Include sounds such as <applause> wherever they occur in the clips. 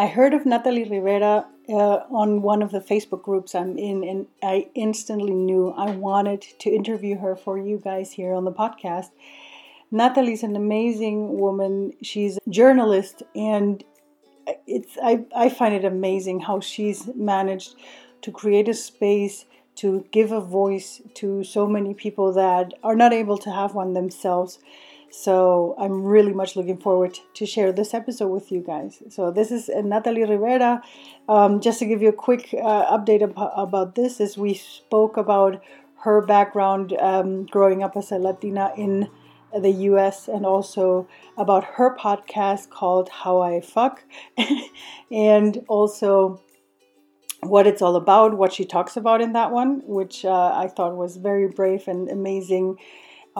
I heard of Natalie Rivera uh, on one of the Facebook groups I'm in, and I instantly knew I wanted to interview her for you guys here on the podcast. Natalie's an amazing woman. She's a journalist, and it's I, I find it amazing how she's managed to create a space to give a voice to so many people that are not able to have one themselves. So I'm really much looking forward to share this episode with you guys. So this is Natalie Rivera. Um, just to give you a quick uh, update ab- about this, as we spoke about her background um, growing up as a Latina in the US and also about her podcast called How I Fuck <laughs> and also what it's all about, what she talks about in that one, which uh, I thought was very brave and amazing.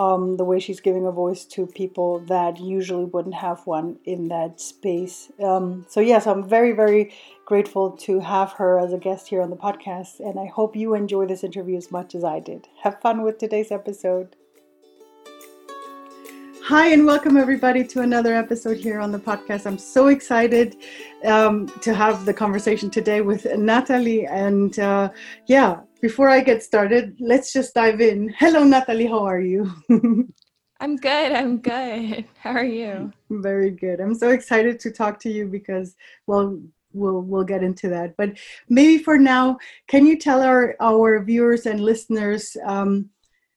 Um, the way she's giving a voice to people that usually wouldn't have one in that space. Um, so, yes, I'm very, very grateful to have her as a guest here on the podcast, and I hope you enjoy this interview as much as I did. Have fun with today's episode. Hi, and welcome everybody to another episode here on the podcast. I'm so excited um, to have the conversation today with Natalie. And uh, yeah, before I get started, let's just dive in. Hello, Natalie. How are you? <laughs> I'm good. I'm good. How are you? Very good. I'm so excited to talk to you because, well, we'll we'll get into that. But maybe for now, can you tell our our viewers and listeners um,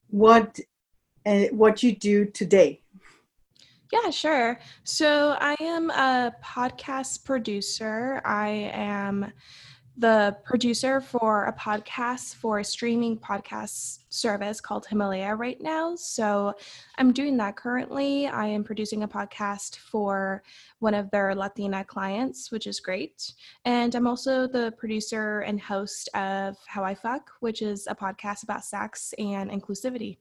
what uh, what you do today? Yeah, sure. So I am a podcast producer. I am the producer for a podcast for a streaming podcast service called Himalaya right now. So I'm doing that currently. I am producing a podcast for one of their Latina clients, which is great. And I'm also the producer and host of How I Fuck, which is a podcast about sex and inclusivity.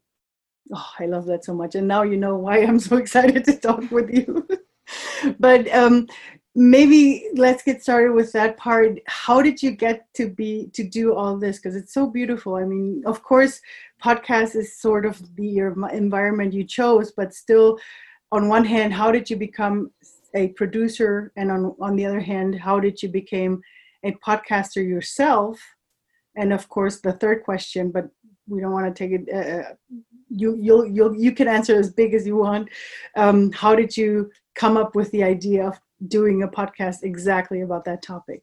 Oh, I love that so much. And now you know why I'm so <laughs> excited to talk with you. <laughs> but um, maybe let's get started with that part. How did you get to be to do all this? Because it's so beautiful. I mean, of course, podcast is sort of the environment you chose, but still, on one hand, how did you become a producer, and on on the other hand, how did you become a podcaster yourself? And of course, the third question, but we don't want to take it uh, you you'll you'll you can answer as big as you want um, how did you come up with the idea of doing a podcast exactly about that topic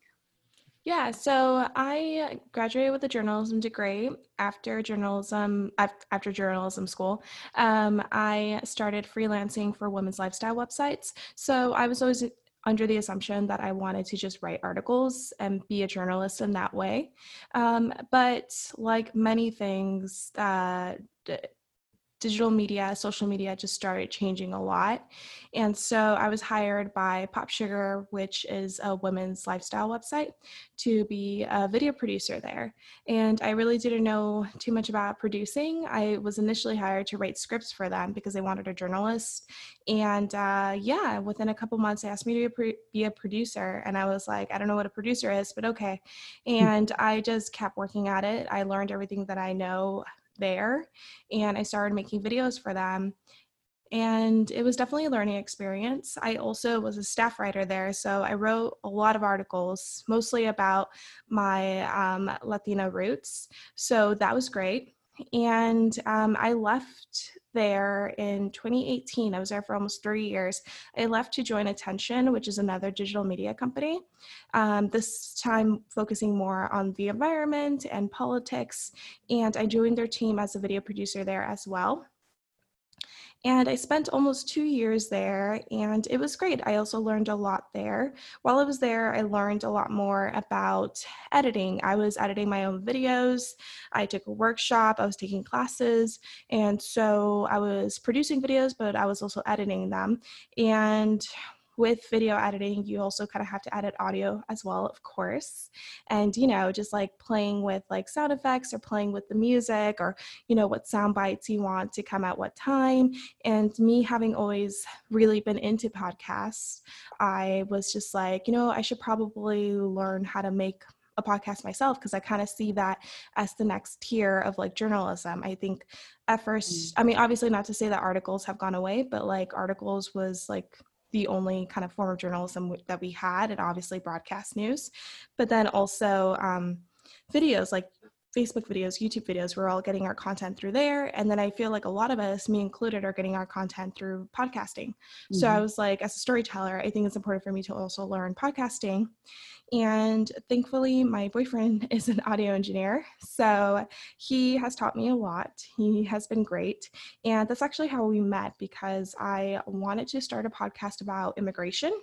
yeah, so I graduated with a journalism degree. After journalism, after journalism school, um, I started freelancing for women's lifestyle websites. So I was always under the assumption that I wanted to just write articles and be a journalist in that way. Um, but like many things that digital media, social media just started changing a lot. And so I was hired by Pop Sugar, which is a women's lifestyle website, to be a video producer there. And I really didn't know too much about producing. I was initially hired to write scripts for them because they wanted a journalist. And uh, yeah, within a couple months, they asked me to be a producer. And I was like, I don't know what a producer is, but okay. Hmm. And I just kept working at it. I learned everything that I know there and I started making videos for them. And it was definitely a learning experience. I also was a staff writer there, so I wrote a lot of articles, mostly about my um, Latina roots. So that was great. And um, I left there in 2018. I was there for almost three years. I left to join Attention, which is another digital media company, um, this time focusing more on the environment and politics. And I joined their team as a video producer there as well. And I spent almost two years there, and it was great. I also learned a lot there. While I was there, I learned a lot more about editing. I was editing my own videos, I took a workshop, I was taking classes, and so I was producing videos, but I was also editing them. And with video editing, you also kind of have to edit audio as well, of course. And, you know, just like playing with like sound effects or playing with the music or, you know, what sound bites you want to come at what time. And me having always really been into podcasts, I was just like, you know, I should probably learn how to make a podcast myself because I kind of see that as the next tier of like journalism. I think at first, mm. I mean, obviously not to say that articles have gone away, but like articles was like the only kind of form of journalism that we had, and obviously broadcast news, but then also um, videos like Facebook videos, YouTube videos, we're all getting our content through there. And then I feel like a lot of us, me included, are getting our content through podcasting. Mm-hmm. So I mm-hmm. was like, as a storyteller, I think it's important for me to also learn podcasting. And thankfully, my boyfriend <laughs> is an audio engineer. So he has taught me a lot. He has been great. And that's actually how we met because I wanted to start a podcast about immigration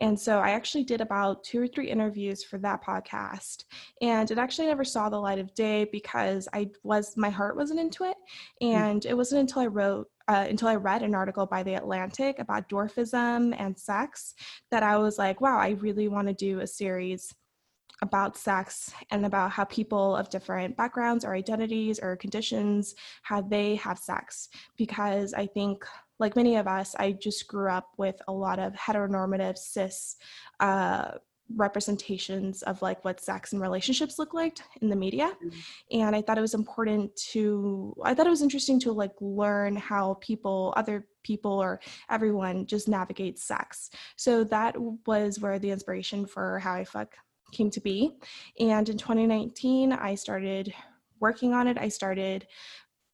and so I actually did about two or three interviews for that podcast. And it actually never saw the light of day because I was, my heart wasn't into it. Hmm. And it wasn't until I wrote, uh, until I read an article by The Atlantic about dwarfism and sex that I was like, wow, I really want to do a series about sex and about how people of different backgrounds or identities or conditions how they have sex because i think like many of us, I just grew up with a lot of heteronormative cis uh, representations of like what sex and relationships look like in the media. Mm-hmm. and i thought it was important to i thought it was interesting to like learn how people other people or everyone just navigates sex. So that was where the inspiration for how i fuck came to be. And in 2019 i started working on it. I started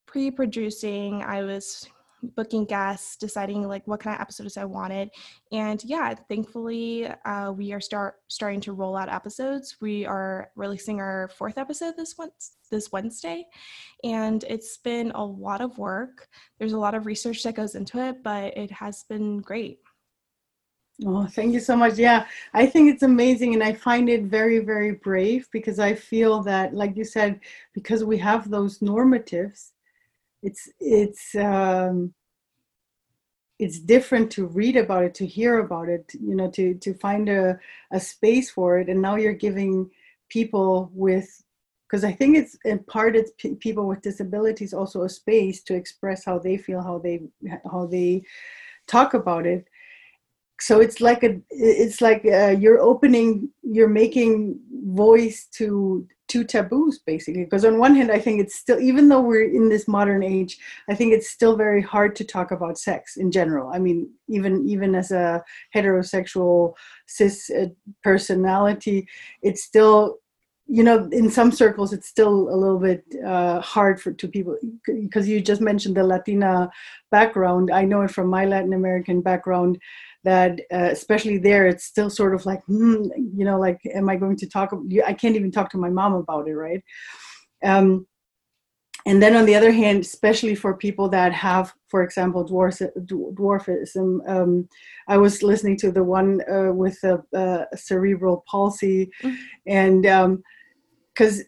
pre-producing. I was booking guests, deciding like what kind of episodes I wanted, and yeah, thankfully uh, we are start starting to roll out episodes. We are releasing our fourth episode this once this Wednesday, and it's been a lot of work. There's a lot of research that goes into it, but it has been great. Oh, thank you so much. Yeah, I think it's amazing, and I find it very, very brave because I feel that, like you said, because we have those normatives it's it's um, it's different to read about it to hear about it you know to to find a, a space for it. And now you're giving people with because i think it's in part it's p- people with disabilities also a space to express how they feel how they how they talk about it. So it's like a it's like uh, you're opening you're making voice to two taboos basically because on one hand i think it's still even though we're in this modern age i think it's still very hard to talk about sex in general. I mean even even as a heterosexual cis uh, personality it's still you know in some circles it's still a little bit uh, hard for to people because you just mentioned the latina background. I know it from my latin american background that uh, especially there it's still sort of like hmm, you know like am i going to talk i can't even talk to my mom about it right um, and then on the other hand especially for people that have for example dwarf, dwarfism um, i was listening to the one uh, with a, a, cerebral palsy mm-hmm. and because um,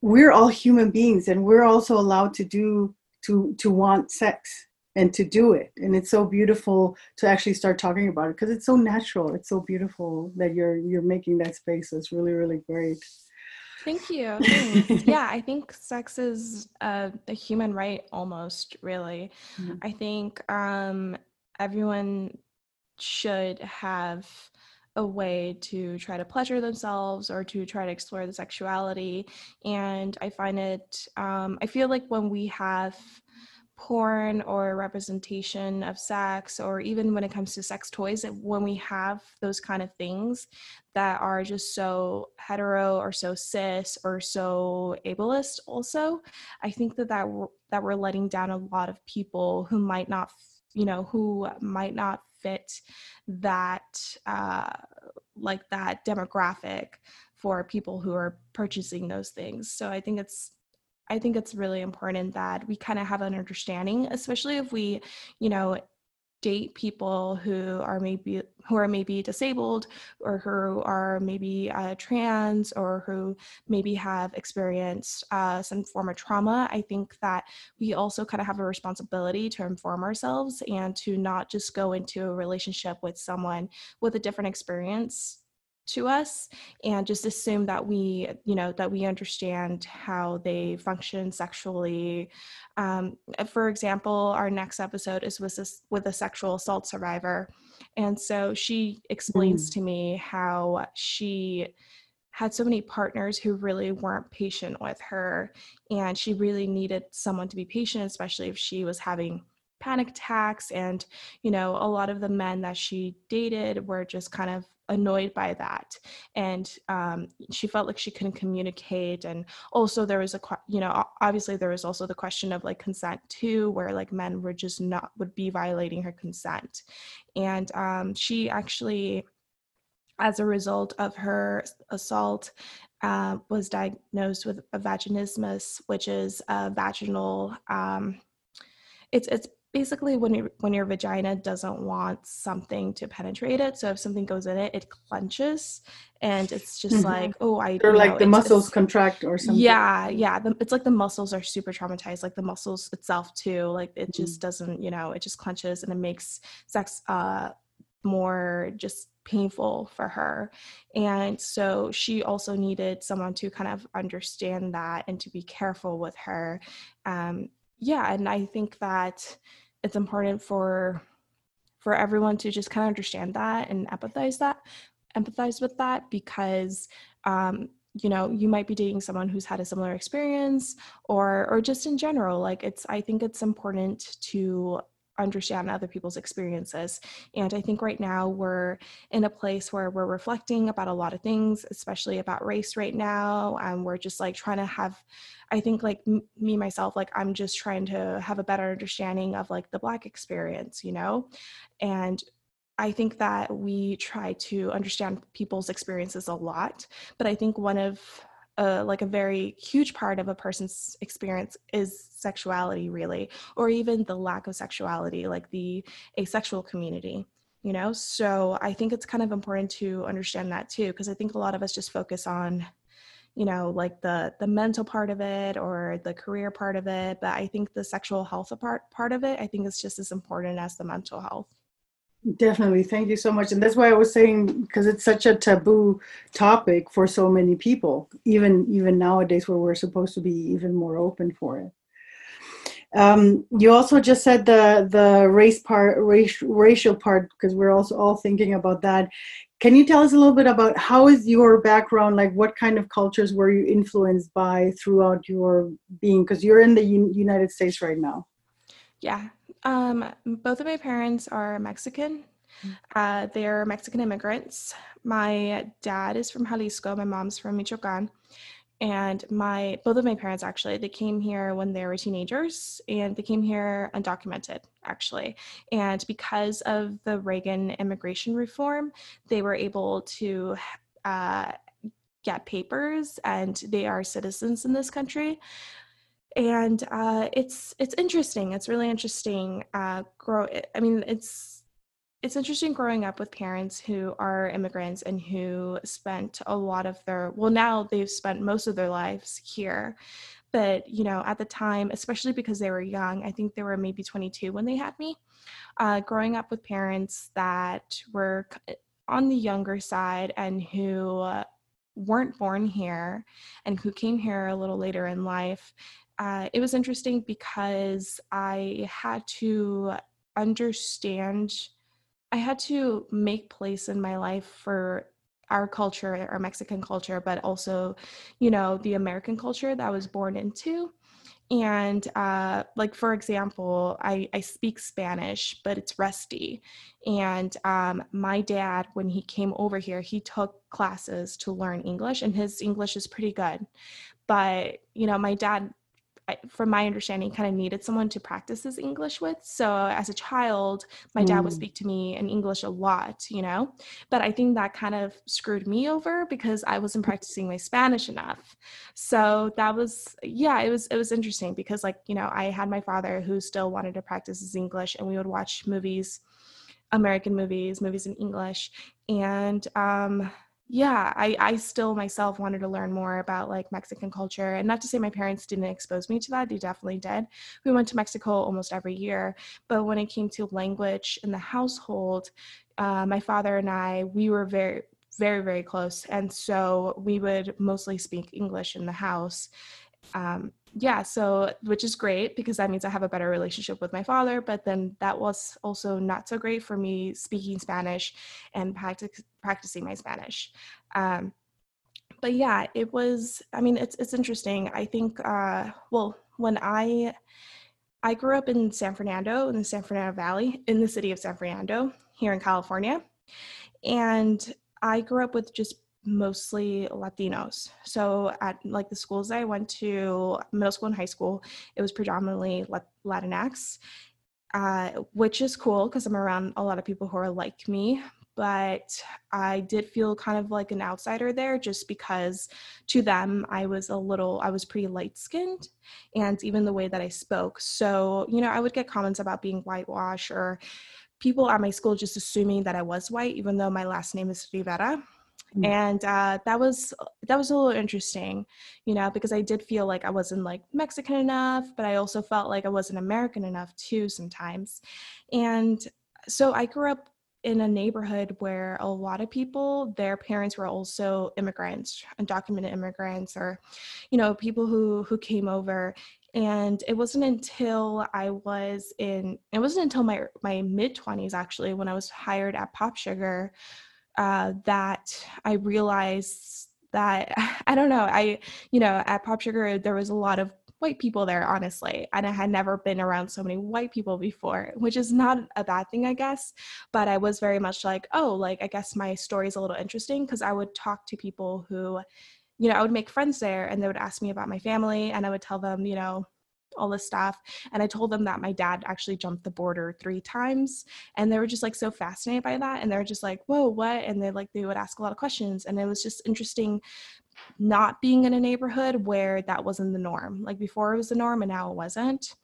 we're all human beings and we're also allowed to do to to want sex and to do it. And it's so beautiful to actually start talking about it because it's so natural. It's so beautiful that you're you're making that space. It's really really great. Thank you. <laughs> Yeah i think sex is a, a human right almost really. Mm-hmm. i think um, everyone should have a way to try to pleasure themselves or to try to explore the sexuality. And i find it um, i feel like when we have porn or representation of sex or even when it comes to sex toys when we have those kind of things that are just so hetero or so cis or so ableist also i think that that we're, that we're letting down a lot of people who might not you know who might not fit that uh, like that demographic for people who are purchasing those things. So i think it's I think it's really important that we kind of have an understanding, especially if we, you know, date people who are maybe who are maybe disabled or who are maybe uh, trans or who maybe have experienced uh, some form of trauma i think that we also kind of have a responsibility to inform ourselves and to not just go into a relationship with someone with a different experience to us and just assume that we you know that we understand how they function sexually um, for example our next episode is with a, with a sexual assault survivor and so she explains mm. to me how she had so many partners who really weren't patient with her and she really needed someone to be patient especially if she was having panic attacks and you know a lot of the men that she dated were just kind of annoyed by that. And um, she felt like she couldn't communicate and also there was a you know obviously there was also the question of like consent too where like men were just not would be violating her consent. And um, she actually as a result of her assault uh, was diagnosed with a vaginismus which is a vaginal um, it's it's basically when you when your vagina doesn't want something to penetrate it so if something goes in it it clenches and it's just mm-hmm. like oh i or like know, the muscles contract or something yeah yeah the, it's like the muscles are super traumatized like the muscles itself too like it mm-hmm. just doesn't you know it just clenches and it makes sex uh more just painful for her and so she also needed someone to kind of understand that and to be careful with her um yeah and i think that it's important for for everyone to just kind of understand that and empathize that empathize with that because um you know you might be dating someone who's had a similar experience or or just in general like it's i think it's important to understand other people's experiences. And I think right now we're in a place where we're reflecting about a lot of things, especially about race right now. And we're just like trying to have, I think, like m- me, myself, like I'm just trying to have a better understanding of like the Black experience, you know? And I think that we try to understand people's experiences a lot, but I think one of a, like a very huge part of a person's experience is sexuality really or even the lack of sexuality like the asexual community you know? So i think it's kind of important to understand that too because i think a lot of us just focus on you know like the the mental part of it or the career part of it but i think the sexual health part part of it i think is just as important as the mental health Definitely. Thank you so much. And that's why I was saying because it's such a taboo topic for so many people, even even nowadays where we're supposed to be even more open for it. Um, you also just said the the race part, race, racial part, because we're also all thinking about that. Can you tell us a little bit about how is your background? Like, what kind of cultures were you influenced by throughout your being? Because you're in the U- United States right now. Yeah. Um, both of my parents are Mexican. Mm. Uh, they're Mexican immigrants. My dad is from Jalisco. My mom's from Michoacan. And my both of my parents actually they came here when they were teenagers and they came here undocumented actually. And because of the Reagan immigration reform, they were able to uh, get papers and they are citizens in this country and uh, it's it's interesting. It's really interesting. Uh, grow. I mean, it's it's interesting growing up with parents who are immigrants and who spent a lot of their well now they've spent most of their lives here but you know at the time especially because they were young i think they were maybe 22 when they had me uh, growing up with parents that were on the younger side and who uh, weren't born here and who came here a little later in life uh, it was interesting because I had to understand, I had to make place in my life for our culture, our Mexican culture, but also, you know, the American culture that I was born into. And uh, like for example, I, I speak Spanish, but it's rusty. And um, my dad, when he came over here, he took classes to learn English, and his English is pretty good. But you know, my dad from my understanding, kind of needed someone to practice his English with. So as a child, my dad would mm. speak to me in English a lot, you know. But I think that kind of screwed me over because I wasn't <laughs> practicing my Spanish enough. So that was yeah, it was it was interesting because like, you know, I had my father who still wanted to practice his English and we would watch movies, American movies, movies in English. And um yeah I, I still myself wanted to learn more about like mexican culture and not to say my parents didn't expose me to that they definitely did. We went to mexico almost every year but when it came to language in the household uh, my father and i we were very very very close and so we would mostly speak english in the house um, yeah, so which is great because that means I have a better relationship with my father. But then that was also not so great for me speaking Spanish and practic- practicing my Spanish. Um, but yeah, it was. I mean, it's it's interesting. I think. Uh, well, when I I grew up in San Fernando, in the San Fernando Valley, in the city of San Fernando, here in California. And I grew up with just mostly Latinos. So at like the schools I went to, middle school and high school, it was predominantly Latinx, uh, which is cool because I'm around a lot of people who are like me. But I did feel kind of like an outsider there just because to them I was a little, I was pretty light skinned and even the way that I spoke. So, you know, I would get comments about being whitewashed or people at my school just assuming that I was white, even though my last name is Rivera. Mm-hmm. And uh, that was that was a little interesting, you know, because I did feel like I wasn't like Mexican enough, but I also felt like I wasn't American enough too sometimes. And so I grew up in a neighborhood where a lot of people their parents were also immigrants undocumented immigrants or you know people who who came over and it wasn't until i was in it wasn't until my my mid 20s actually when i was hired at pop sugar uh, that i realized that <laughs> i don't know i you know at pop sugar there was a lot of white people there honestly and i had never been around so many white people before which is not a bad thing i guess but i was very much like oh like i guess my story is a little interesting because i would talk to people who you know, I would make friends there and they would ask me about my family and I would tell them, you know, all this stuff. And I told them that my dad actually jumped the border three times. And they were just like so fascinated by that. And they were just like, whoa, what? And they like, they would ask a lot of questions. And it was just interesting not being in a neighborhood where that wasn't the norm. Like before it was the norm and now it wasn't.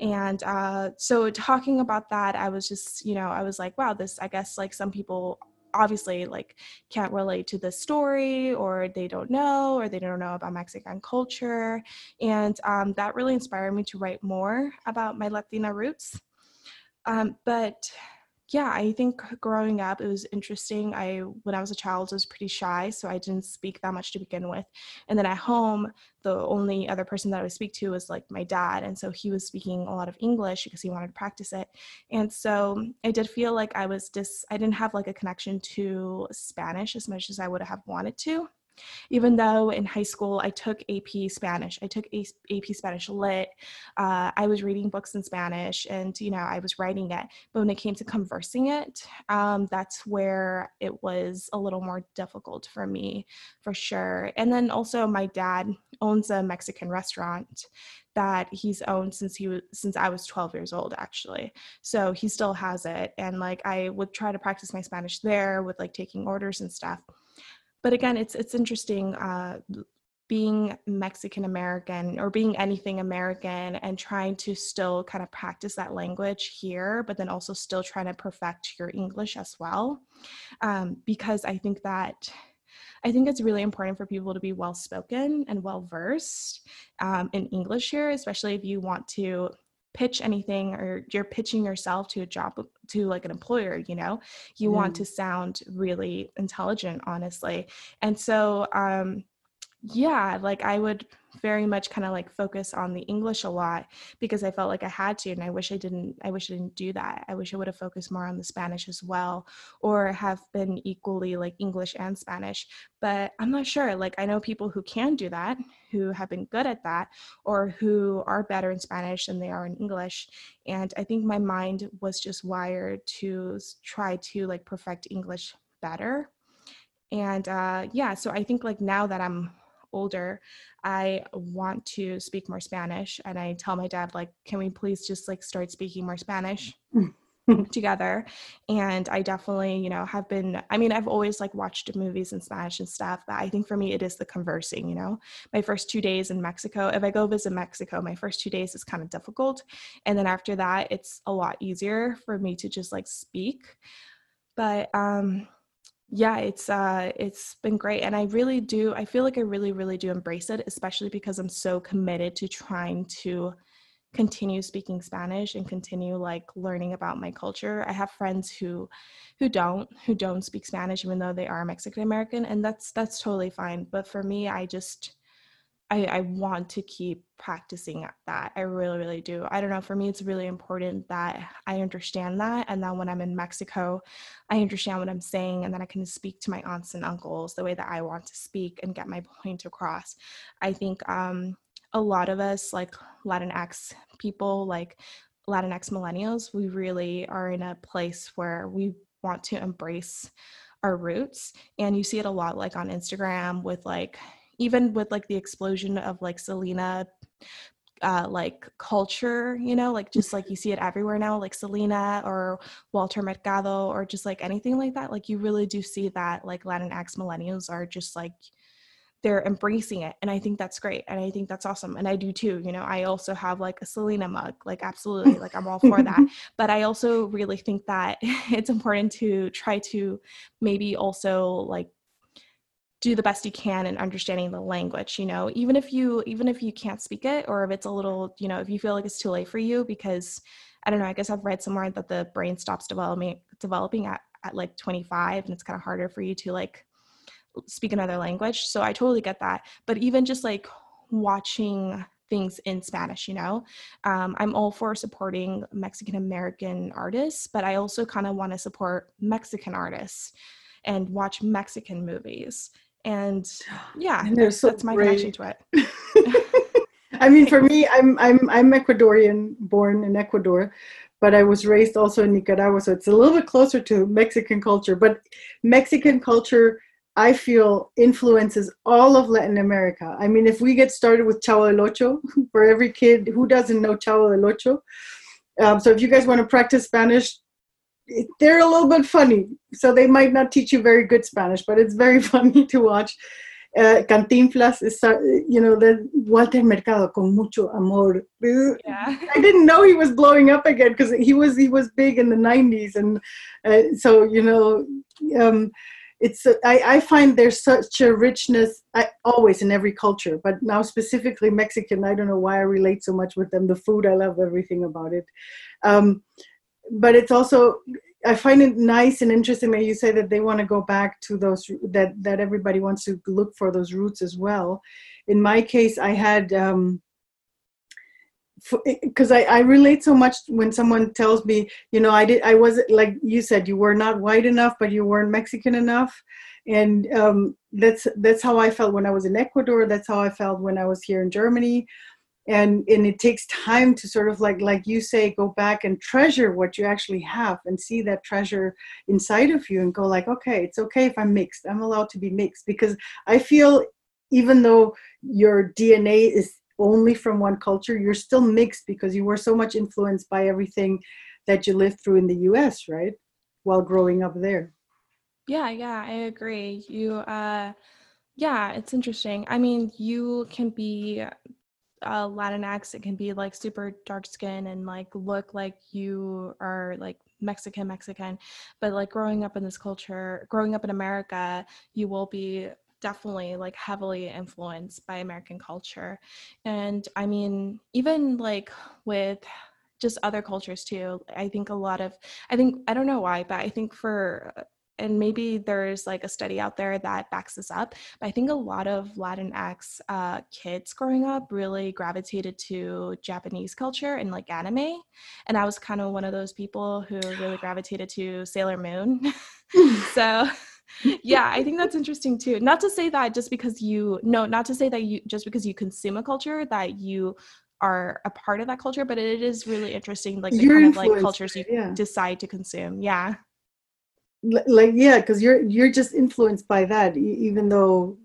And uh, so talking about that, I was just, you know, I was like, wow, this, I guess like some people obviously like can't relate to the story or they don't know or they don't know about Mexican culture. And um, that really inspired me to write more about my Latina roots. Um, but yeah, I think growing up it was interesting. I when I was a child was pretty shy, so I didn't speak that much to begin with. And then at home, the only other person that I would speak to was like my dad, and so he was speaking a lot of English because he wanted to practice it. And so I did feel like I was dis I didn't have like a connection to Spanish as much as I would have wanted to even though in high school I took AP Spanish, I took AP Spanish Lit. Uh, I was reading books in Spanish and, you know, I was writing it. But when it came to conversing it, um, that's where it was a little more difficult for me, for sure. And then also, my dad owns a Mexican restaurant that he's owned since he was since I was 12 years old actually. So he still has it and like I would try to practice my Spanish there with like taking orders and stuff but again it's it's interesting uh, being Mexican American or being anything American and trying to still kind of practice that language here, but then also still trying to perfect your English as well. Um, because I think that I think it's really important for people to be well spoken and well versed um, in English here, especially if you want to pitch anything or you're pitching yourself to a job to like an employer you know you mm. want to sound really intelligent honestly and so um yeah like i would very much kind of like focus on the english a lot because i felt like i had to and i wish i didn't i wish i didn't do that. I wish i would have focused more on the spanish as well or have been equally like english and spanish but i'm not sure like i know people who can do that who have been good at that or who are better in spanish than they are in english and i think my mind was just wired to try to like perfect english better and uh yeah so i think like now that i'm older i want to speak more spanish and i tell my dad like can we please just like start speaking more spanish <laughs> together? And i definitely you know have been i mean i've always like watched movies in spanish and stuff but i think for me it is the conversing you know? My first two days in mexico if i go visit mexico my first two days is kind of difficult and then after that it's a lot easier for me to just like speak. But um yeah it's uh it's been great and i really do i feel like i really really do embrace it especially because i'm so committed to trying to continue speaking spanish and continue like learning about my culture. I have friends who who don't who don't speak spanish even though they are mexican american and that's that's totally fine but for me i just I, I want to keep practicing that. I really, really do. I don't know. For me, it's really important that I understand that. And then when I'm in Mexico, I understand what I'm saying. And then I can speak to my aunts and uncles the way that I want to speak and get my point across. I think um, a lot of us like latinx people like latinx millennials we really are in a place where we want to embrace our roots and you see it a lot like on instagram with like even with like the explosion of like selena uh, like culture, you know, like just like you see it everywhere now, like Selena or Walter Mercado or just like anything like that. Like you really do see that like Latinx millennials are just like they're embracing it and i think that's great and i think that's awesome and i do too you know i also have like a selena mug like absolutely like i'm all for that <laughs> but i also really think that <laughs> it's important to try to maybe also like do the best you can in understanding the language you know even if you even if you can't speak it or if it's a little you know if you feel like it's too late for you because i don't know i guess i've read somewhere that the brain stops developing developing at, at like 25 and it's kind of harder for you to like speak another language. So i totally get that. But even just like watching things in spanish you know um, i'm all for supporting mexican american artists but i also kind of want to support mexican artists and watch mexican movies and <gasps> yeah and so that's my great. connection to it <laughs> i mean for me i'm i'm i'm ecuadorian born in ecuador but i was raised also in nicaragua so it's a little bit closer to mexican culture but mexican culture I feel influences all of Latin America. I mean, if we get started with Chavo del Ocho, <laughs> for every kid who doesn't know Chavo del Ocho, um, so if you guys want to practice Spanish, they're a little bit funny, so they might not teach you very good Spanish, but it's very <laughs> funny to watch. Uh, Cantinflas is, uh, you know, the Walter Mercado con mucho amor. Yeah. I didn't know he was blowing up again because he was he was big in the '90s, and uh, so you know, um, it's I, I find there's such a richness I, always in every culture, but now specifically Mexican. I don't know why I relate so much with them. The food, I love everything about it. Um, but it's also I find it nice and interesting that you say that they want to go back to those that that everybody wants to look for those roots as well. In my case, I had um, because I, I relate so much when someone tells me, you know, I did I wasn't like you said you were not white enough, but you weren't Mexican enough, and um, that's that's how I felt when I was in Ecuador. That's how I felt when I was here in Germany and and it takes time to sort of like like you say go back and treasure what you actually have and see that treasure inside of you and go like okay it's okay if i'm mixed. I'm allowed to be mixed. Because i feel even though your dna is only from one culture you're still mixed because you were so much influenced by everything that you lived through in the us right while growing up there. Yeah yeah i agree. You uh yeah, it's interesting. I mean, you can be uh, Latinx, it can be like super dark skin and like look like you are like Mexican, Mexican. But like growing up in this culture, growing up in America, you will be definitely like heavily influenced by American culture. And I mean, even like with just other cultures too, I think a lot of, I think, I don't know why, but I think for and maybe there's like a study out there that backs this up but i think a lot of latinx uh, kids growing up really gravitated to japanese culture and like anime and i was kind of one of those people who really gravitated to sailor moon. <laughs> <laughs> So yeah i think that's interesting too. Not to say that just because you no not to say that you just because you consume a culture that you are a part of that culture but it is really interesting like the You're kind of like cultures you yeah. decide to consume yeah like yeah because you're you're just influenced by that even though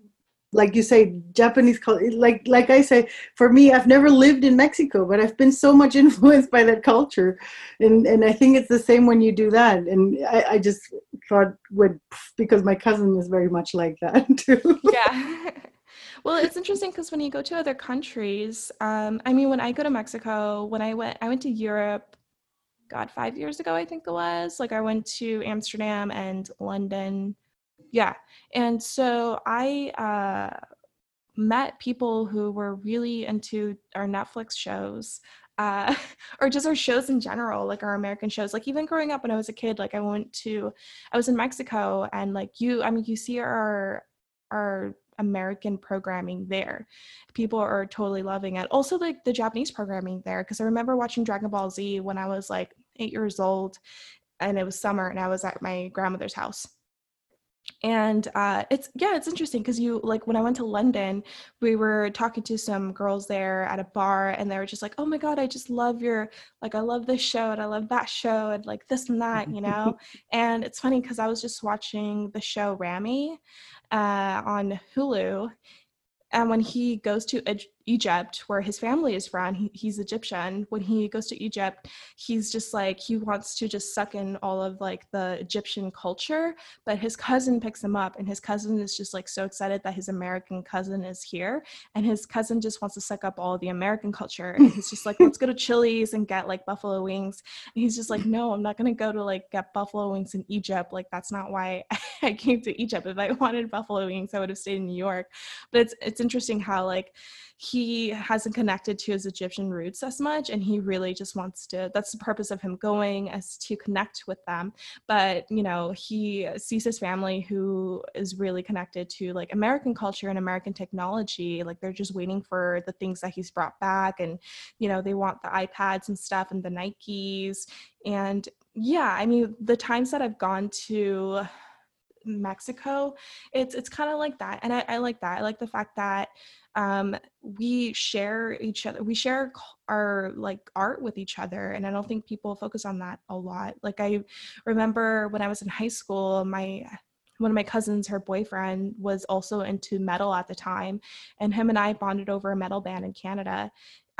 like you say japanese culture like like i say for me i've never lived in mexico but i've been so much <laughs> influenced by that culture. And and i think it's the same when you do that. And i, I just thought would because my cousin is very much like that <laughs> too. Yeah. <laughs> Well it's interesting because when you go to other countries um, i mean when i go to mexico when i went i went to europe God, five years ago, I think it was. Like I went to Amsterdam and London. Yeah. And so I uh, met people who were really into our Netflix shows. Uh, <laughs> or just our shows in general, like our American shows. Like even growing up when I was a kid, like I went to, I was in Mexico, and like you, I mean, you see our our American programming there. People are totally loving it. Also, like the Japanese programming there, because I remember watching Dragon Ball Z when I was like eight years old, and it was summer, and I was at my grandmother's house. and uh, it's yeah it's interesting because you like when i went to london we were talking to some girls there at a bar and they were just like oh my god i just love your like i love this show and i love that show and like this and that you know <laughs> and it's funny because i was just watching the show ramy uh, on hulu and when he goes to Egypt, where his family is from, he, he's Egyptian. When he goes to Egypt, he's just like he wants to just suck in all of like the Egyptian culture. But his cousin picks him up, and his cousin is just like so excited that his American cousin is here, and his cousin just wants to suck up all the American culture. And he's just like, let's go to <laughs> Chili's and get like buffalo wings. And he's just like, no, I'm not gonna go to like get buffalo wings in Egypt. Like that's not why <laughs> I came to Egypt. If I wanted buffalo wings, I would have stayed in New York. But it's it's interesting how like he hasn't connected to his Egyptian roots as much, and he really just wants to. That's the purpose of him going, as to connect with them. But you know, he sees his family who is really connected to like American culture and American technology. Like they're just waiting for the things that he's brought back, and you know, they want the iPads and stuff and the Nikes. And yeah, I mean, the times that I've gone to Mexico, it's it's kind of like that, and I, I like that. I like the fact that um, we share each other we share our like art with each other and i don't think people focus on that a lot. Like i remember when i was in high school my one of my cousins her boyfriend was also into metal at the time and him and i bonded over a metal band in canada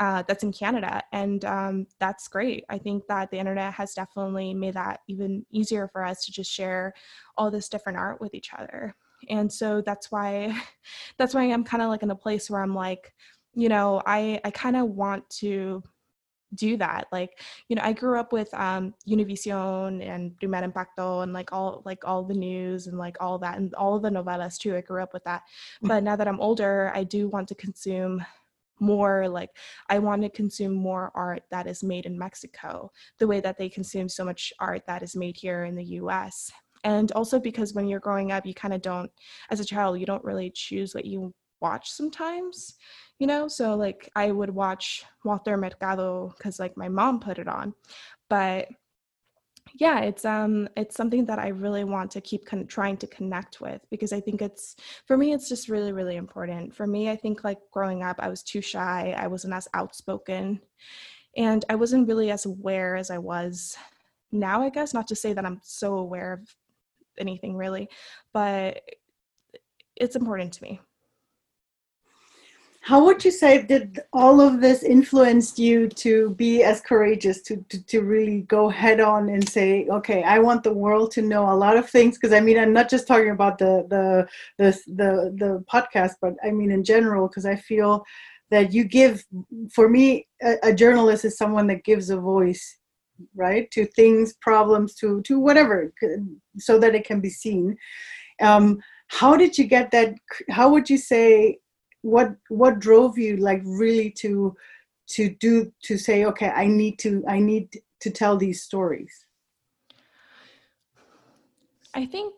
uh, that's in canada and um, that's great. I think that the internet has definitely made that even easier for us to just share all this different art with each other and so that's why <laughs> that's why i'm kind of like in a place where i'm like you know i i kind of want to do that like you know i grew up with um univision and primer impacto and like all like all the news and like all that and all the novelas too i grew up with that mm. but now that i'm older i do want to consume more like i want to consume more art that is made in mexico the way that they consume so much art that is made here in the us and also because when you're growing up you kind of don't as a child you don't really choose what you watch sometimes you know? So like i would watch walter mercado because like my mom put it on. But yeah it's um it's something that i really want to keep con- trying to connect with because i think it's for me it's just really really important. For me i think like growing up i was too shy i wasn't as outspoken and i wasn't really as aware as i was now i guess. Not to say that i'm so aware of anything really, but it's important to me. How would you say did all of this influence you to be as courageous to, to, to really go head on and say, okay, I want the world to know a lot of things? Because I mean, I'm not just talking about the the the the, the podcast, but I mean in general, because I feel that you give for me a, a journalist is someone that gives a voice right to things problems to to whatever so that it can be seen. Um, how did you get that how would you say what what drove you like really to to do to say okay i need to i need to tell these stories i think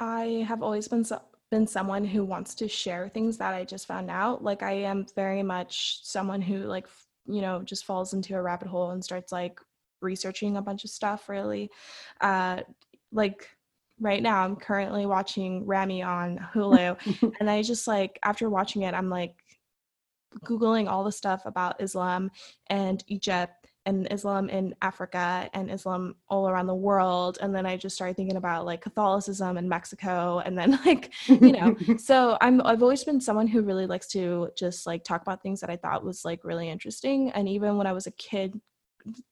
i have always been so, been someone who wants to share things that i just found out. Like i am very much someone who like you know just falls into a rabbit hole and starts like researching a bunch of stuff really uh like right now i'm currently watching Ramy on hulu <laughs> and i just like after watching it i'm like googling all the stuff about islam and egypt and Islam in Africa and Islam all around the world. And then I just started thinking about like Catholicism in Mexico. And then <laughs> like, you know, <laughs> so I'm I've always been someone who really likes to just like talk about things that I thought was like really interesting. And even when I was a kid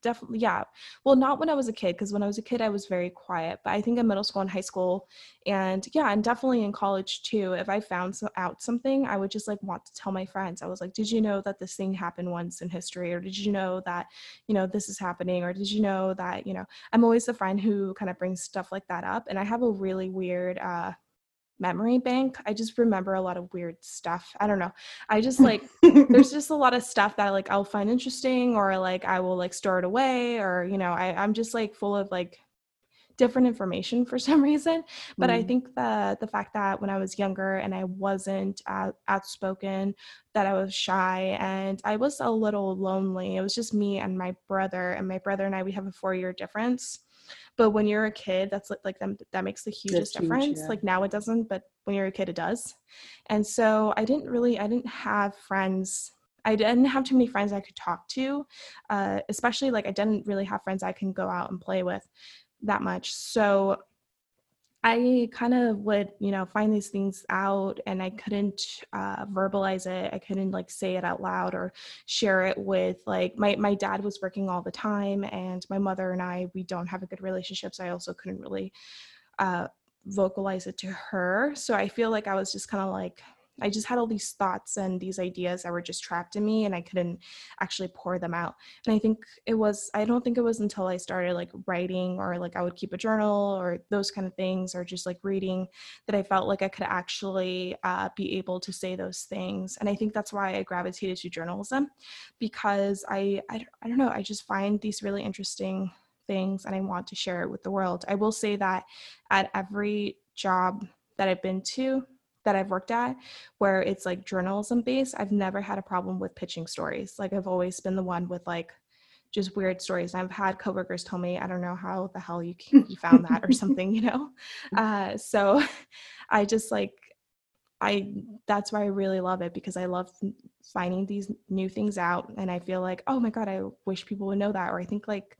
definitely yeah. Well not when i was a kid because when i was a kid i was very quiet but i think in middle school and high school and yeah and definitely in college too if i found out something i would just like want to tell my friends. I was like did you know that this thing happened once in history? Or did you know that you know this is happening? Or did you know that you know? I'm always the friend who kind of brings stuff like that up and i have a really weird uh memory bank. I just remember a lot of weird stuff. I don't know. I just like <laughs> there's just a lot of stuff that like I'll find interesting or like I will like store it away or you know, I, I'm just like full of like different information for <laughs> some reason. But mm. I think the the fact that when I was younger and I wasn't uh, outspoken, that I was shy and I was a little lonely. It was just me and my brother, and my brother and I we have a four year difference but when you're a kid that's like, like that, that makes the hugest huge, difference. yeah. like now it doesn't but when you're a kid it does. And so i didn't really i didn't have friends. I didn't have too many friends i could talk to uh, especially like i didn't really have friends i can go out and play with that much. So I kind of would, you know, find these things out and I couldn't uh, verbalize it. I couldn't like say it out loud or share it with like my, my dad was working all the time and my mother and I, we don't have a good relationship. So I also couldn't really uh, vocalize it to her. So I feel like I was just kind of like I just had all these thoughts and these ideas that were just trapped in me and I couldn't actually pour them out. And I think it was, I don't think it was until I started like writing or like I would keep a journal or those kind of things or just like reading that I felt like I could actually uh, be able to say those things. And I think that's why I gravitated to journalism because I, I, I don't know, I just find these really interesting things and I want to share it with the world. I will say that at every job that I've been to, that I've worked at where it's like journalism based, I've never had a problem with pitching stories. Like I've always been the one with like just weird stories. I've had coworkers tell me, I don't know how the hell you you found that or <laughs> something, you know. Uh, so <laughs> I just like I that's why I really love it because I love finding these new things out and I feel like oh my god I wish people would know that or I think like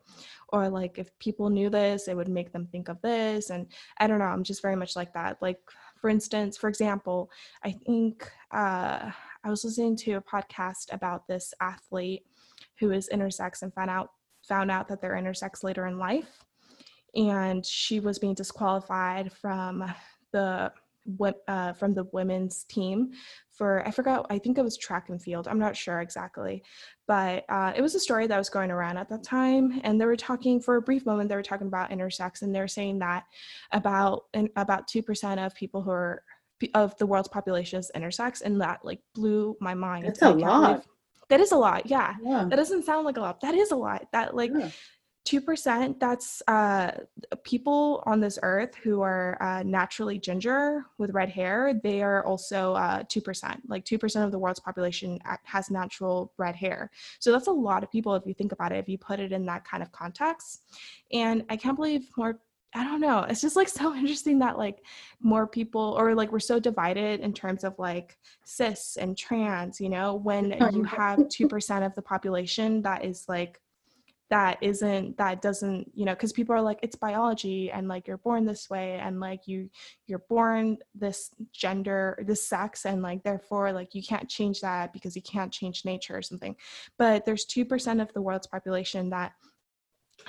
or like if people knew this it would make them think of this and I don't know I'm just very much like that like for instance, for example, I think uh, I was listening to a podcast about this athlete who is intersex and found out found out that they're intersex later in life, and she was being disqualified from the uh, from the women's team for I forgot I think it was track and field I'm not sure exactly but uh, it was a story that was going around at that time and they were talking for a brief moment they were talking about intersex and they're saying that about and about two percent of people who are of the world's population is intersex and that like blew my mind That's a lot. Believe, that is a lot yeah. yeah. that doesn't sound like a lot that is a lot that like yeah 2% that's uh, people on this earth who are uh, naturally ginger with red hair they are also uh, 2% like 2% of the world's population has natural red hair. So that's a lot of people if you think about it if you put it in that kind of context. And i can't believe more I don't know. It's just like so <laughs> interesting that like more people or like we're so divided in terms of like cis and trans, you know, when you have 2% of the population that is like that isn't that doesn't you know because people are like it's biology and like you're born this way and like you you're born this gender this sex and like therefore like you can't change that because you can't change nature or something. But there's 2% of the world's population that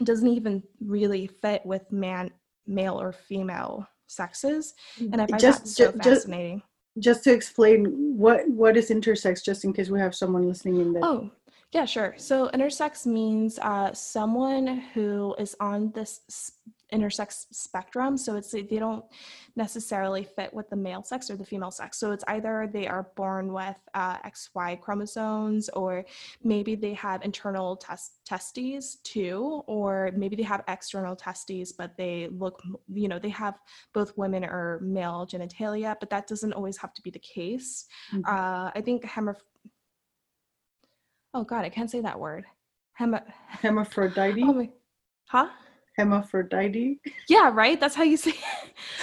doesn't even really fit with man male or female sexes. Mm. And i find just, that so just, fascinating. just to explain what what is intersex just in case we have someone listening in that oh yeah, sure. So intersex means uh, someone who is on this intersex spectrum. So it's they don't necessarily fit with the male sex or the female sex. So it's either they are born with uh, XY chromosomes, or maybe they have internal test testes too, or maybe they have external testes, but they look, you know, they have both women or male genitalia. But that doesn't always have to be the case. Mm-hmm. Uh, I think hemorrh oh god, I can't say that word. Hema- Hermaphrodite. Oh my, huh? Hermaphrodite. Yeah, right. That's how you say. It. <laughs>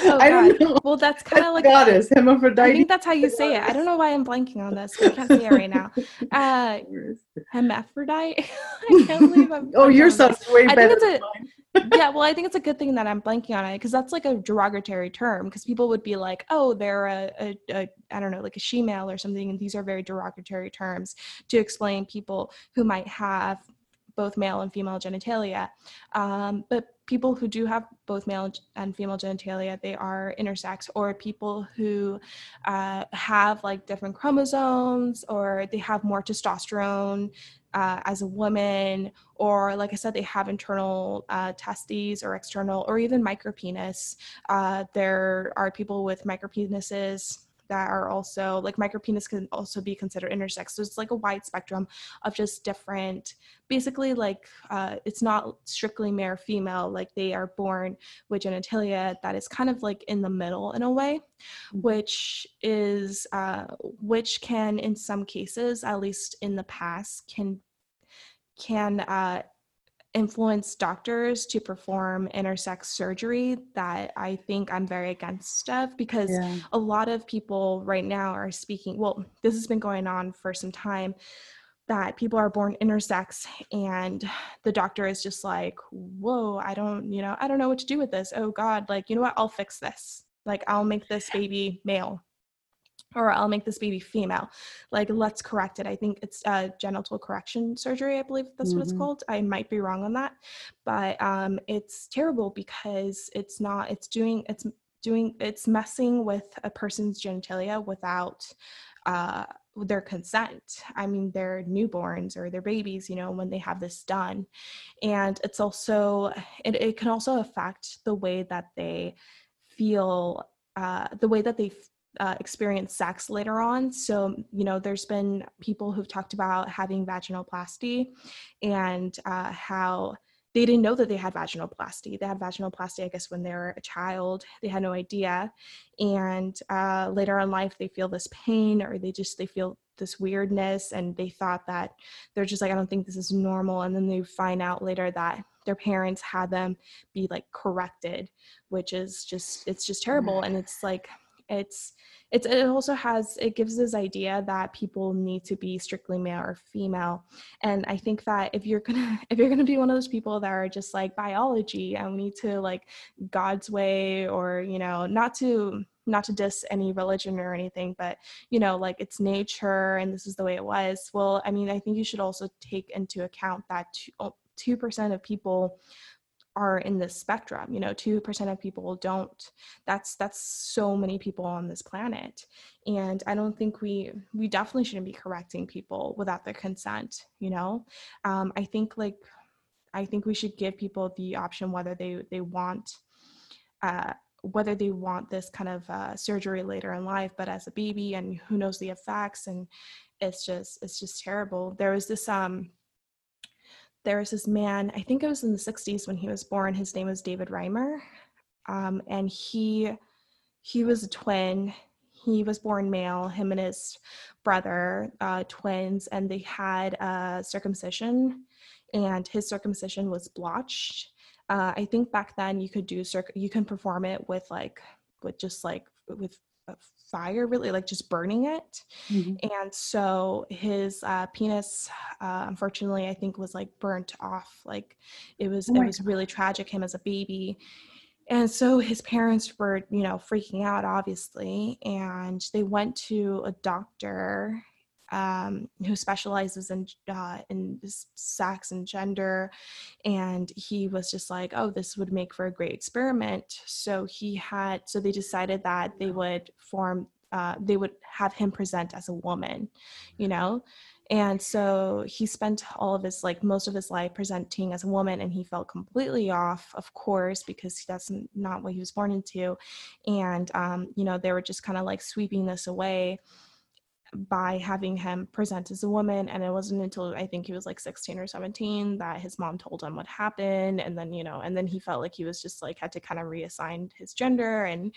Oh, I don't know. Well, that's <laughs> kind of like goddess Hermaphrodite. I think that's how you say it. I don't know why I'm blanking on this. I can't say it right now. <laughs> Uh, hermaphrodite. I can't believe I'm. oh, your sounds way better. I think it's a yeah, well, I think it's a good thing that I'm blanking on it because that's like a derogatory term because people would be like, oh, they're a, a, a I don't know, like a she-male or something, and these are very derogatory terms to explain people who might have both male and female genitalia. Um, but people who do have both male and female genitalia, they are intersex, or people who uh, have like different chromosomes, or they have more testosterone uh, as a woman, or like I said, they have internal uh, testes or external, or even micropenis. Uh, there are people with micropenises that are also like micropenis can also be considered intersex. So it's like a wide spectrum of just different, basically like uh, it's not strictly male or female, like they are born with genitalia that is kind of like in the middle in a way, mm-hmm. which is uh, which can in some cases, at least in the past, can can uh, influence doctors to perform intersex surgery that I think I'm very against of because yeah. a lot of people right now are speaking. Well, this has been going on for some time that people are born intersex and the doctor is just like, whoa, I don't, you know, I don't know what to do with this. Oh God, like, you know what? I'll fix this. Like, I'll make this baby male or I'll make this baby female. Like, let's correct it. I think it's uh, genital correction surgery. I believe that's mm-hmm. what it's mm-hmm. called. I might be wrong on that, but um, it's terrible because it's not. It's doing. It's doing. It's messing with a person's genitalia without. Uh, their consent. I mean, they're newborns or their babies, you know, when they have this done. And it's also, it, it can also affect the way that they feel, uh, the way that they uh, experience sex later on. So, you know, there's been people who've talked about having vaginoplasty and uh, how they didn't know that they had vaginoplasty. They had vaginoplasty, I guess, when they were a child. They had no idea. And uh, later in life, they feel this pain or they just, they feel this weirdness and they thought that they're just like, I don't think this is normal. And then they find out later that their parents had them be like corrected, which is just, it's just terrible. And it's like, it's it's it also has it gives this idea that people need to be strictly male or female. And i think that if you're gonna <laughs> if you're gonna be one of those people that are just like biology and we need to like god's way or you know not to not to diss any religion or anything but you know like it's nature and this is the way it was. Well i mean i think you should also take into account that 2% of people are in this spectrum you know 2% of people don't that's that's so many people on this planet. And i don't think we we definitely shouldn't be correcting people without their consent you know? Um, i think like i think we should give people the option whether they they want uh, whether they want this kind of uh, surgery later in life but as a baby and who knows the effects and it's just it's just terrible. There was this um there was this man, I think it was in the 60s when he was born. His name was David Reimer. Um, and he he was a twin. He was born male, him and his brother, uh, twins, and they had a circumcision, and his circumcision was blotched. Uh, I think back then you could do circ- you can perform it with like with just like with fire really like just burning it. Mm-hmm. and so his uh, penis uh, unfortunately i think was like burnt off like it was oh it was really tragic him as a baby. And so his parents were you know freaking out obviously and they went to a doctor um, who specializes in uh, in sex and gender, and he was just like, "Oh, this would make for a great experiment." So he had, so they decided that they would form, uh, they would have him present as a woman, you know, and so he spent all of his like most of his life presenting as a woman and he felt completely off of course because that's not what he was born into. And um, you know they were just kind of like sweeping this away by having him present as a woman and it wasn't until i think he was like 16 or 17 that his mom told him what happened and then you know and then he felt like he was just like had to kind of reassign his gender and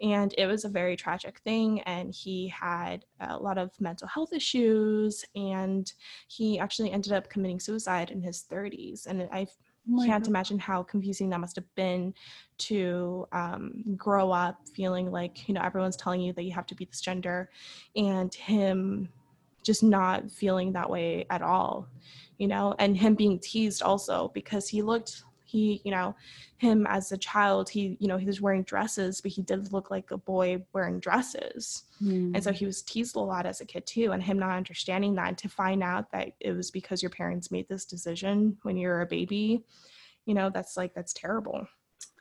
and it was a very tragic thing and he had a lot of mental health issues and he actually ended up committing suicide in his 30s and i oh can't God. imagine how confusing that must have been to um, grow up feeling like you know everyone's telling you that you have to be this gender and him just not feeling that way at all you know and him being teased also because he looked he you know him as a child he you know he was wearing dresses but he did look like a boy wearing dresses mm. and so he was teased a lot as a kid too and him not understanding that to find out that it was because your parents made this decision when you're a baby you know that's like that's terrible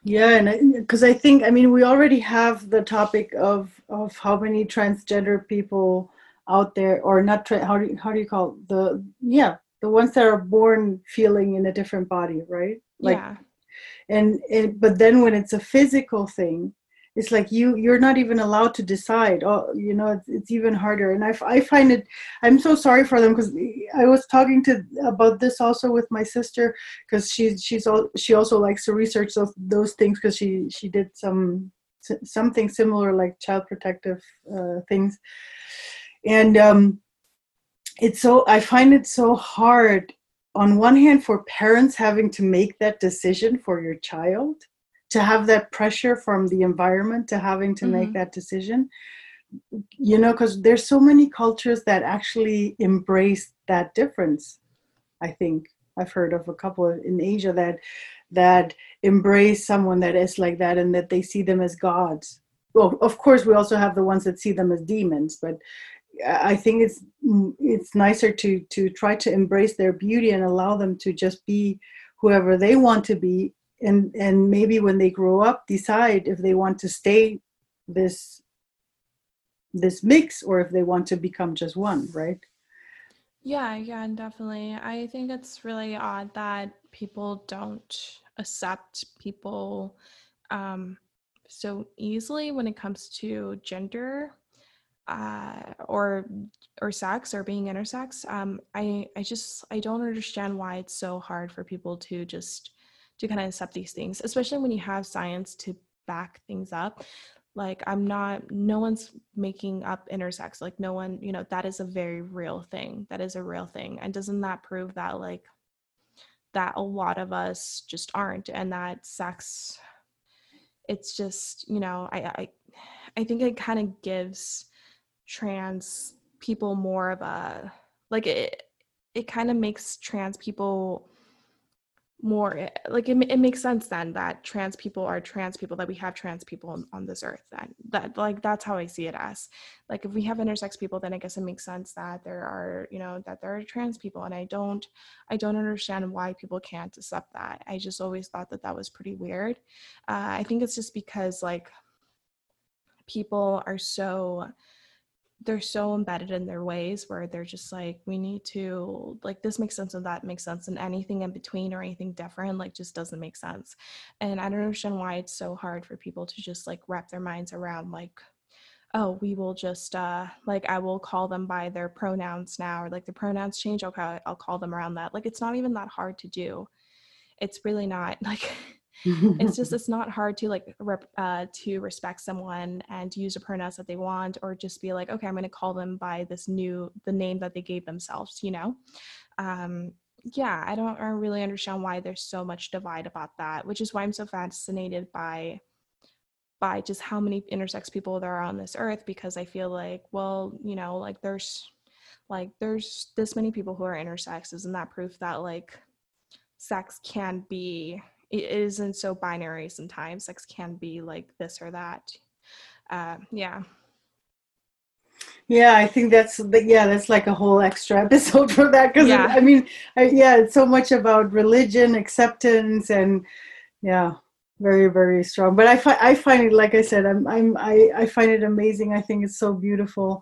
yeah and because I, I think i mean we already have the topic of of how many transgender people out there or not tra- how do you, how do you call it? the yeah the ones that are born feeling in a different body right like yeah. and it, but then when it's a physical thing it's like you you're not even allowed to decide. Oh you know it's, it's even harder. And I, I find it i'm so sorry for them because i was talking to about this also with my sister because she's she's all she also likes to research those, those things because she she did some something similar like child protective uh, things. And um it's so i find it so hard on one hand for parents having to make that decision for your child to have that pressure from the environment to having to mm-hmm. make that decision. You know because there's so many cultures that actually embrace that difference i think. I've heard of a couple in asia that that embrace someone that is like that and that they see them as gods. Well of course we also have the ones that see them as demons but i think it's it's nicer to to try to embrace their beauty and allow them to just be whoever they want to be. And and maybe when they grow up decide if they want to stay this this mix or if they want to become just one right? Yeah yeah definitely. I think it's really odd that people don't accept people um, so easily when it comes to gender uh, or or sex or being intersex um, i i just i don't understand why it's so hard for people to just to kind of accept these things especially when you have science to back things up. Like i'm not no one's making up intersex like no one you know that is a very real thing that is a real thing and doesn't that prove that like that a lot of us just aren't and that sex it's just you know i i, I think it kind of gives trans people more of a like it it kind of makes trans people more eh, like it, it makes sense then that trans people are trans people that we have trans people on, this earth then that like that's how i see it as. Like if we have intersex people then i guess it makes sense that there are you know that there are trans people and i don't i don't understand why people can't accept that. I just always thought that that was pretty weird. Uh, i think it's just because like people are so they're so embedded in their ways where they're just like we need to like this makes sense and that makes sense and anything in between or anything different like just doesn't make sense. And i don't understand why it's so hard for people to just like wrap their minds around like oh we will just uh like i will call them by their pronouns now or like the pronouns change okay i'll call them around that. Like it's not even that hard to do. It's really not <laughs> like it's just <laughs> it's not hard to like rep, uh, to respect someone and use a pronoun that they want or just be like okay i'm going to call them by this new the name that they gave themselves you know? Um yeah i don't I really understand why there's so much divide about that which is why i'm so fascinated by by just how many intersex people there are on this earth because i feel like well you know like there's like there's this many people who are intersex isn't that proof that like sex can be it isn't so binary sometimes sex can be like this or that. Uh, yeah. Yeah i think that's yeah that's like a whole extra <laughs> episode for that because yeah. i mean I, yeah it's so much about religion acceptance and yeah very very strong. But i find i find it like i said i'm i'm i, I find it amazing. I think it's so beautiful.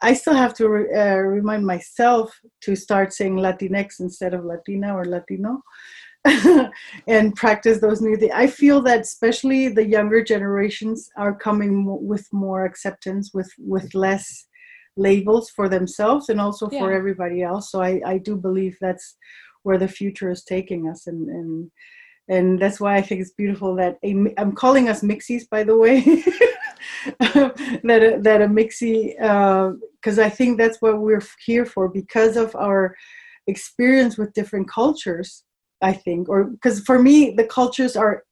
I still have to re, uh, remind myself to start saying latinx instead of latina or latino <laughs> and practice those new things. I feel that especially the younger generations are coming with more acceptance, with with less labels for themselves and also yeah. for everybody else. So I, I do believe that's where the future is taking us, and and and that's why I think it's beautiful that a, I'm calling us mixies, by the way. <laughs> that a, that a mixie, because uh, I think that's what we're here for because of our experience with different cultures I think, or because for me, the cultures are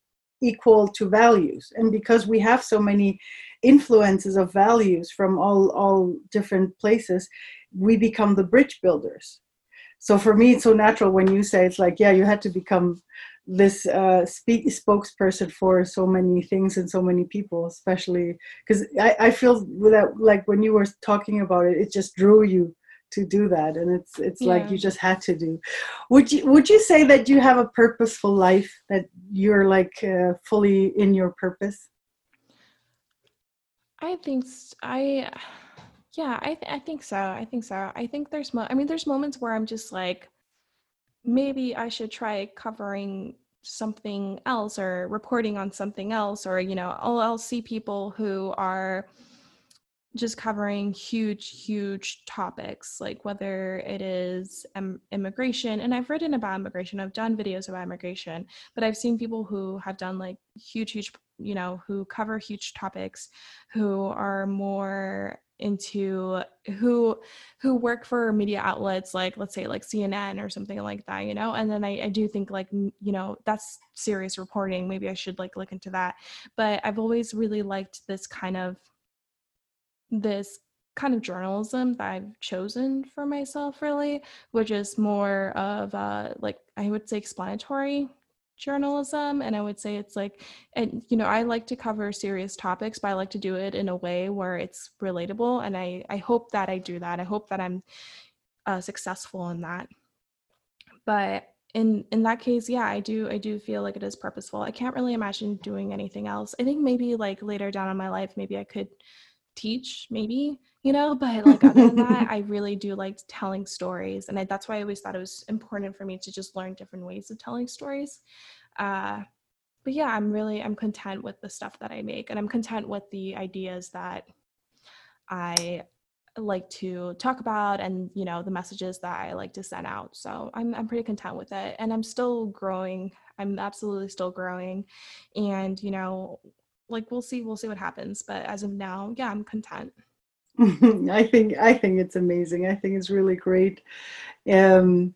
equal to values. And because we have so many influences of values from all, all different places, we become the bridge builders. So for me, it's so natural when you say it's like, yeah, you had to become this uh, speak, spokesperson for so many things and so many people, especially because I, I feel that like when you were talking about it, it just drew you to do that and it's it's yeah. like you just had to do. Would you would you say that you have a purposeful life that you're like uh, fully in your purpose? I think i yeah i th- i think so i think so. I think there's mo- i mean there's moments where i'm just like maybe i should try covering something else or reporting on something else or you know I'll, I'll see people who are just covering huge huge topics like whether it is immigration and i've written about immigration i've done videos about immigration but i've seen people who have done like huge huge you know who cover huge topics who are more into who who work for media outlets like let's say like cnn or something like that you know and then I, I do think like you know that's serious reporting maybe i should like look into that but i've always really liked this kind of this kind of journalism that I've chosen for myself, really, which is more of uh, like I would say explanatory journalism and i would say it's like and you know i like to cover serious topics but i like to do it in a way where it's relatable and i i hope that i do that. I hope that i'm uh, successful in that. But in in that case yeah i do i do feel like it is purposeful. I can't really imagine doing anything else. I think maybe like later down in my life maybe i could teach maybe you know but like other than that i really do like telling stories and I, that's why i always thought it was important for me to just learn different ways of telling stories uh but yeah i'm really i'm content with the stuff that i make and i'm content with the ideas that i like to talk about and you know the messages that i like to send out so i'm, I'm pretty content with it and i'm still growing i'm absolutely still growing and you know like we'll see we'll see what happens but as of now yeah i'm content <laughs> I think I think it's amazing. I think it's really great. Um,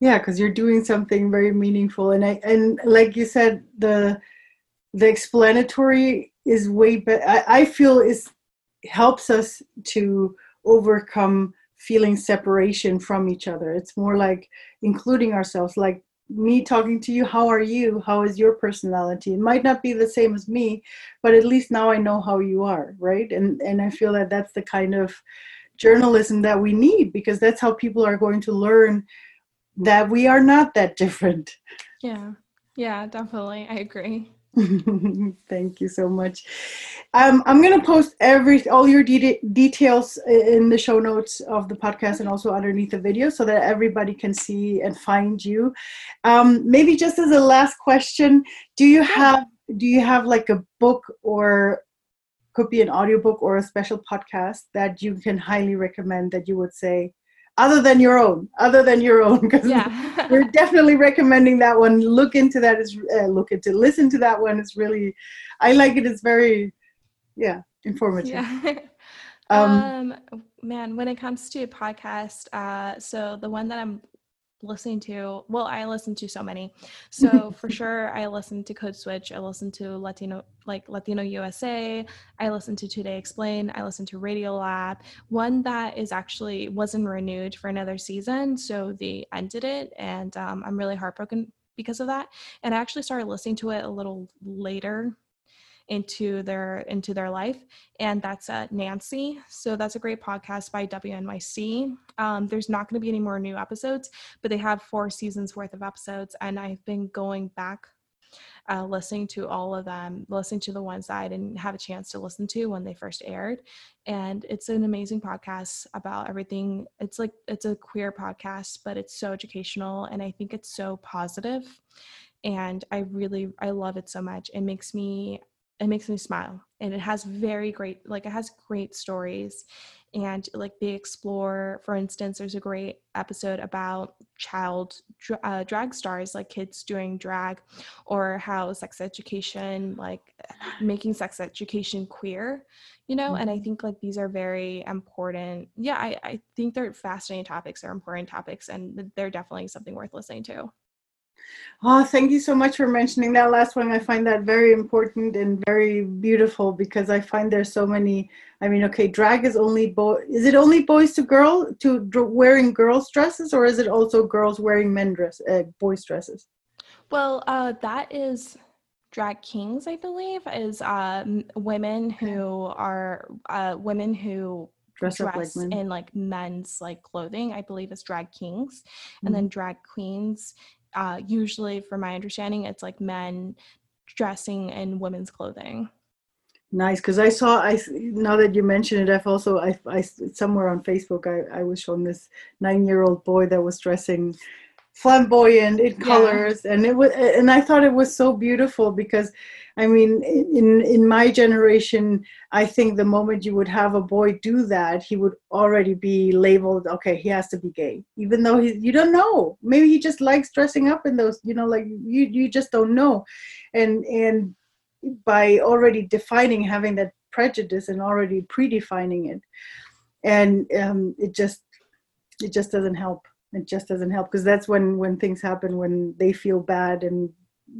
yeah, because you're doing something very meaningful, and I and like you said, the the explanatory is way better. I, I feel is helps us to overcome feeling separation from each other. It's more like including ourselves, like me talking to you how are you? How is your personality? It might not be the same as me but at least now i know how you are right? And and i feel that that's the kind of journalism that we need because that's how people are going to learn that we are not that <laughs> different. Yeah. Yeah definitely. I agree <laughs> Thank you so much. Um, I'm going to post every all your de- details in the show notes of the podcast and also underneath the video so that everybody can see and find you. Um, maybe just as a last question, do you have do you have like a book or could be an audiobook or a special podcast that you can highly recommend that you would say other than your own other than your own because yeah. <laughs> we're definitely recommending that one look into that is uh, look into listen to that one it's really i like it it's very yeah informative yeah. <laughs> um, um man when it comes to podcast uh so the one that i'm listening to well i listen to so many. So <laughs> for sure i listen to code switch i listen to latino like latino usa i listen to today explain i listen to radio lab. One that is actually wasn't renewed for another season so they ended it and um, i'm really heartbroken because of that and i actually started listening to it a little later into their into their life and that's uh, nancy so that's a great podcast by wnyc um, there's not going to be any more new episodes but they have four seasons worth of episodes and i've been going back uh, listening to all of them, listening to the ones that I didn't have a chance to listen to when they first aired. And it's an amazing podcast about everything. It's like, it's a queer podcast, but it's so educational. And I think it's so positive. And I really, I love it so much. It makes me it makes me smile and it has very great like it has great stories and like they explore for instance there's a great episode about child uh, drag stars like kids doing drag or how sex education like making sex education queer you know and i mm-hmm. think like these are very important yeah I, I think they're fascinating topics they're important topics and they're definitely something worth listening to Oh, thank you so much for mentioning that last one. I find that very important and very beautiful because I find there's so many. I mean, okay, drag is only boy. Is it only boys to girl to wearing girls dresses, or is it also girls wearing men dress, uh, boys dresses? Well, uh, that is drag kings, I believe, is uh, women who are uh, women who dress, dress like in like men's like clothing. I believe is drag kings, mm-hmm. and then drag queens uh, usually, from my understanding, it's like men dressing in women's clothing. Nice, because I saw I now that you mention it, I've also I, I somewhere on Facebook I, I was shown this nine year old boy that was dressing flamboyant in colors, yeah. and it was and I thought it was so beautiful because I mean, in in my generation, I think the moment you would have a boy do that, he would already be labeled, okay, he has to be gay, even though he, you don't know. Maybe he just likes dressing up in those, you know, like you you just don't know, and and by already defining having that prejudice and already predefining it and um, it just it just doesn't help it just doesn't help because that's when when things happen when they feel bad and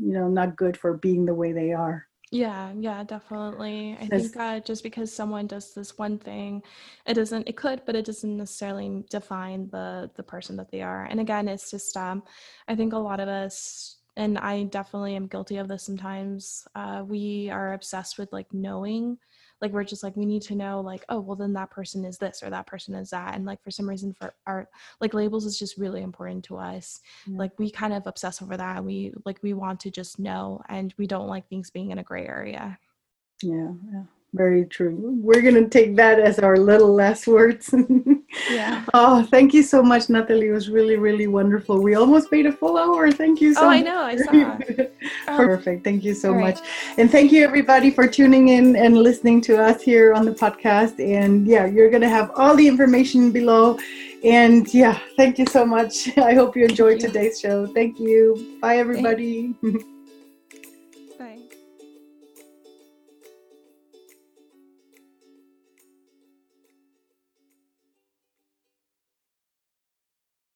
you know not good for being the way they are yeah, yeah, definitely. I think uh, just because someone does this one thing, it doesn't. It could, but it doesn't necessarily define the the person that they are. And again, it's just. Um, I think a lot of us, and I definitely am guilty of this sometimes. Uh, we are obsessed with like knowing like we're just like we need to know like oh well then that person is this or that person is that and like for some reason for our like labels is just really important to us. Yeah. like we kind of obsess over that we like we want to just know and we don't like things being in a gray area. Yeah yeah very true. We're going to take that as our little last words. <laughs> yeah. Oh, thank you so much, Natalie. It was really, really wonderful. We almost made a full hour. Thank you so oh, much. I know. I saw. <laughs> Oh. Perfect. Thank you so much. And thank you, everybody, for tuning in and listening to us here on the podcast. And yeah, you're going to have all the information below. And yeah, thank you so much. <laughs> I hope you enjoyed today's show. Thank you. Bye, everybody.